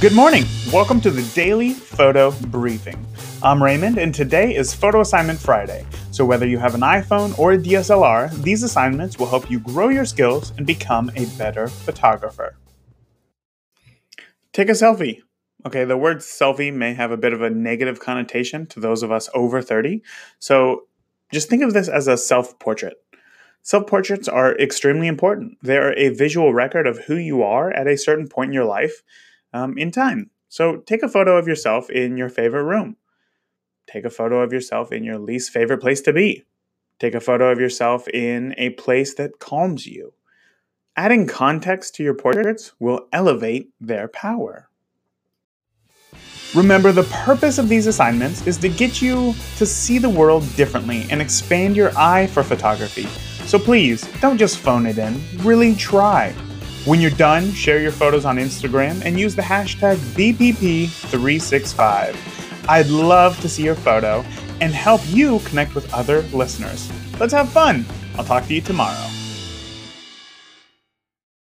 Good morning. Welcome to the Daily Photo Briefing. I'm Raymond, and today is Photo Assignment Friday. So, whether you have an iPhone or a DSLR, these assignments will help you grow your skills and become a better photographer. Take a selfie. Okay, the word selfie may have a bit of a negative connotation to those of us over 30. So, just think of this as a self portrait. Self portraits are extremely important. They are a visual record of who you are at a certain point in your life um, in time. So take a photo of yourself in your favorite room. Take a photo of yourself in your least favorite place to be. Take a photo of yourself in a place that calms you. Adding context to your portraits will elevate their power. Remember, the purpose of these assignments is to get you to see the world differently and expand your eye for photography. So please, don't just phone it in, really try. When you're done, share your photos on Instagram and use the hashtag BPP365. I'd love to see your photo and help you connect with other listeners. Let's have fun. I'll talk to you tomorrow.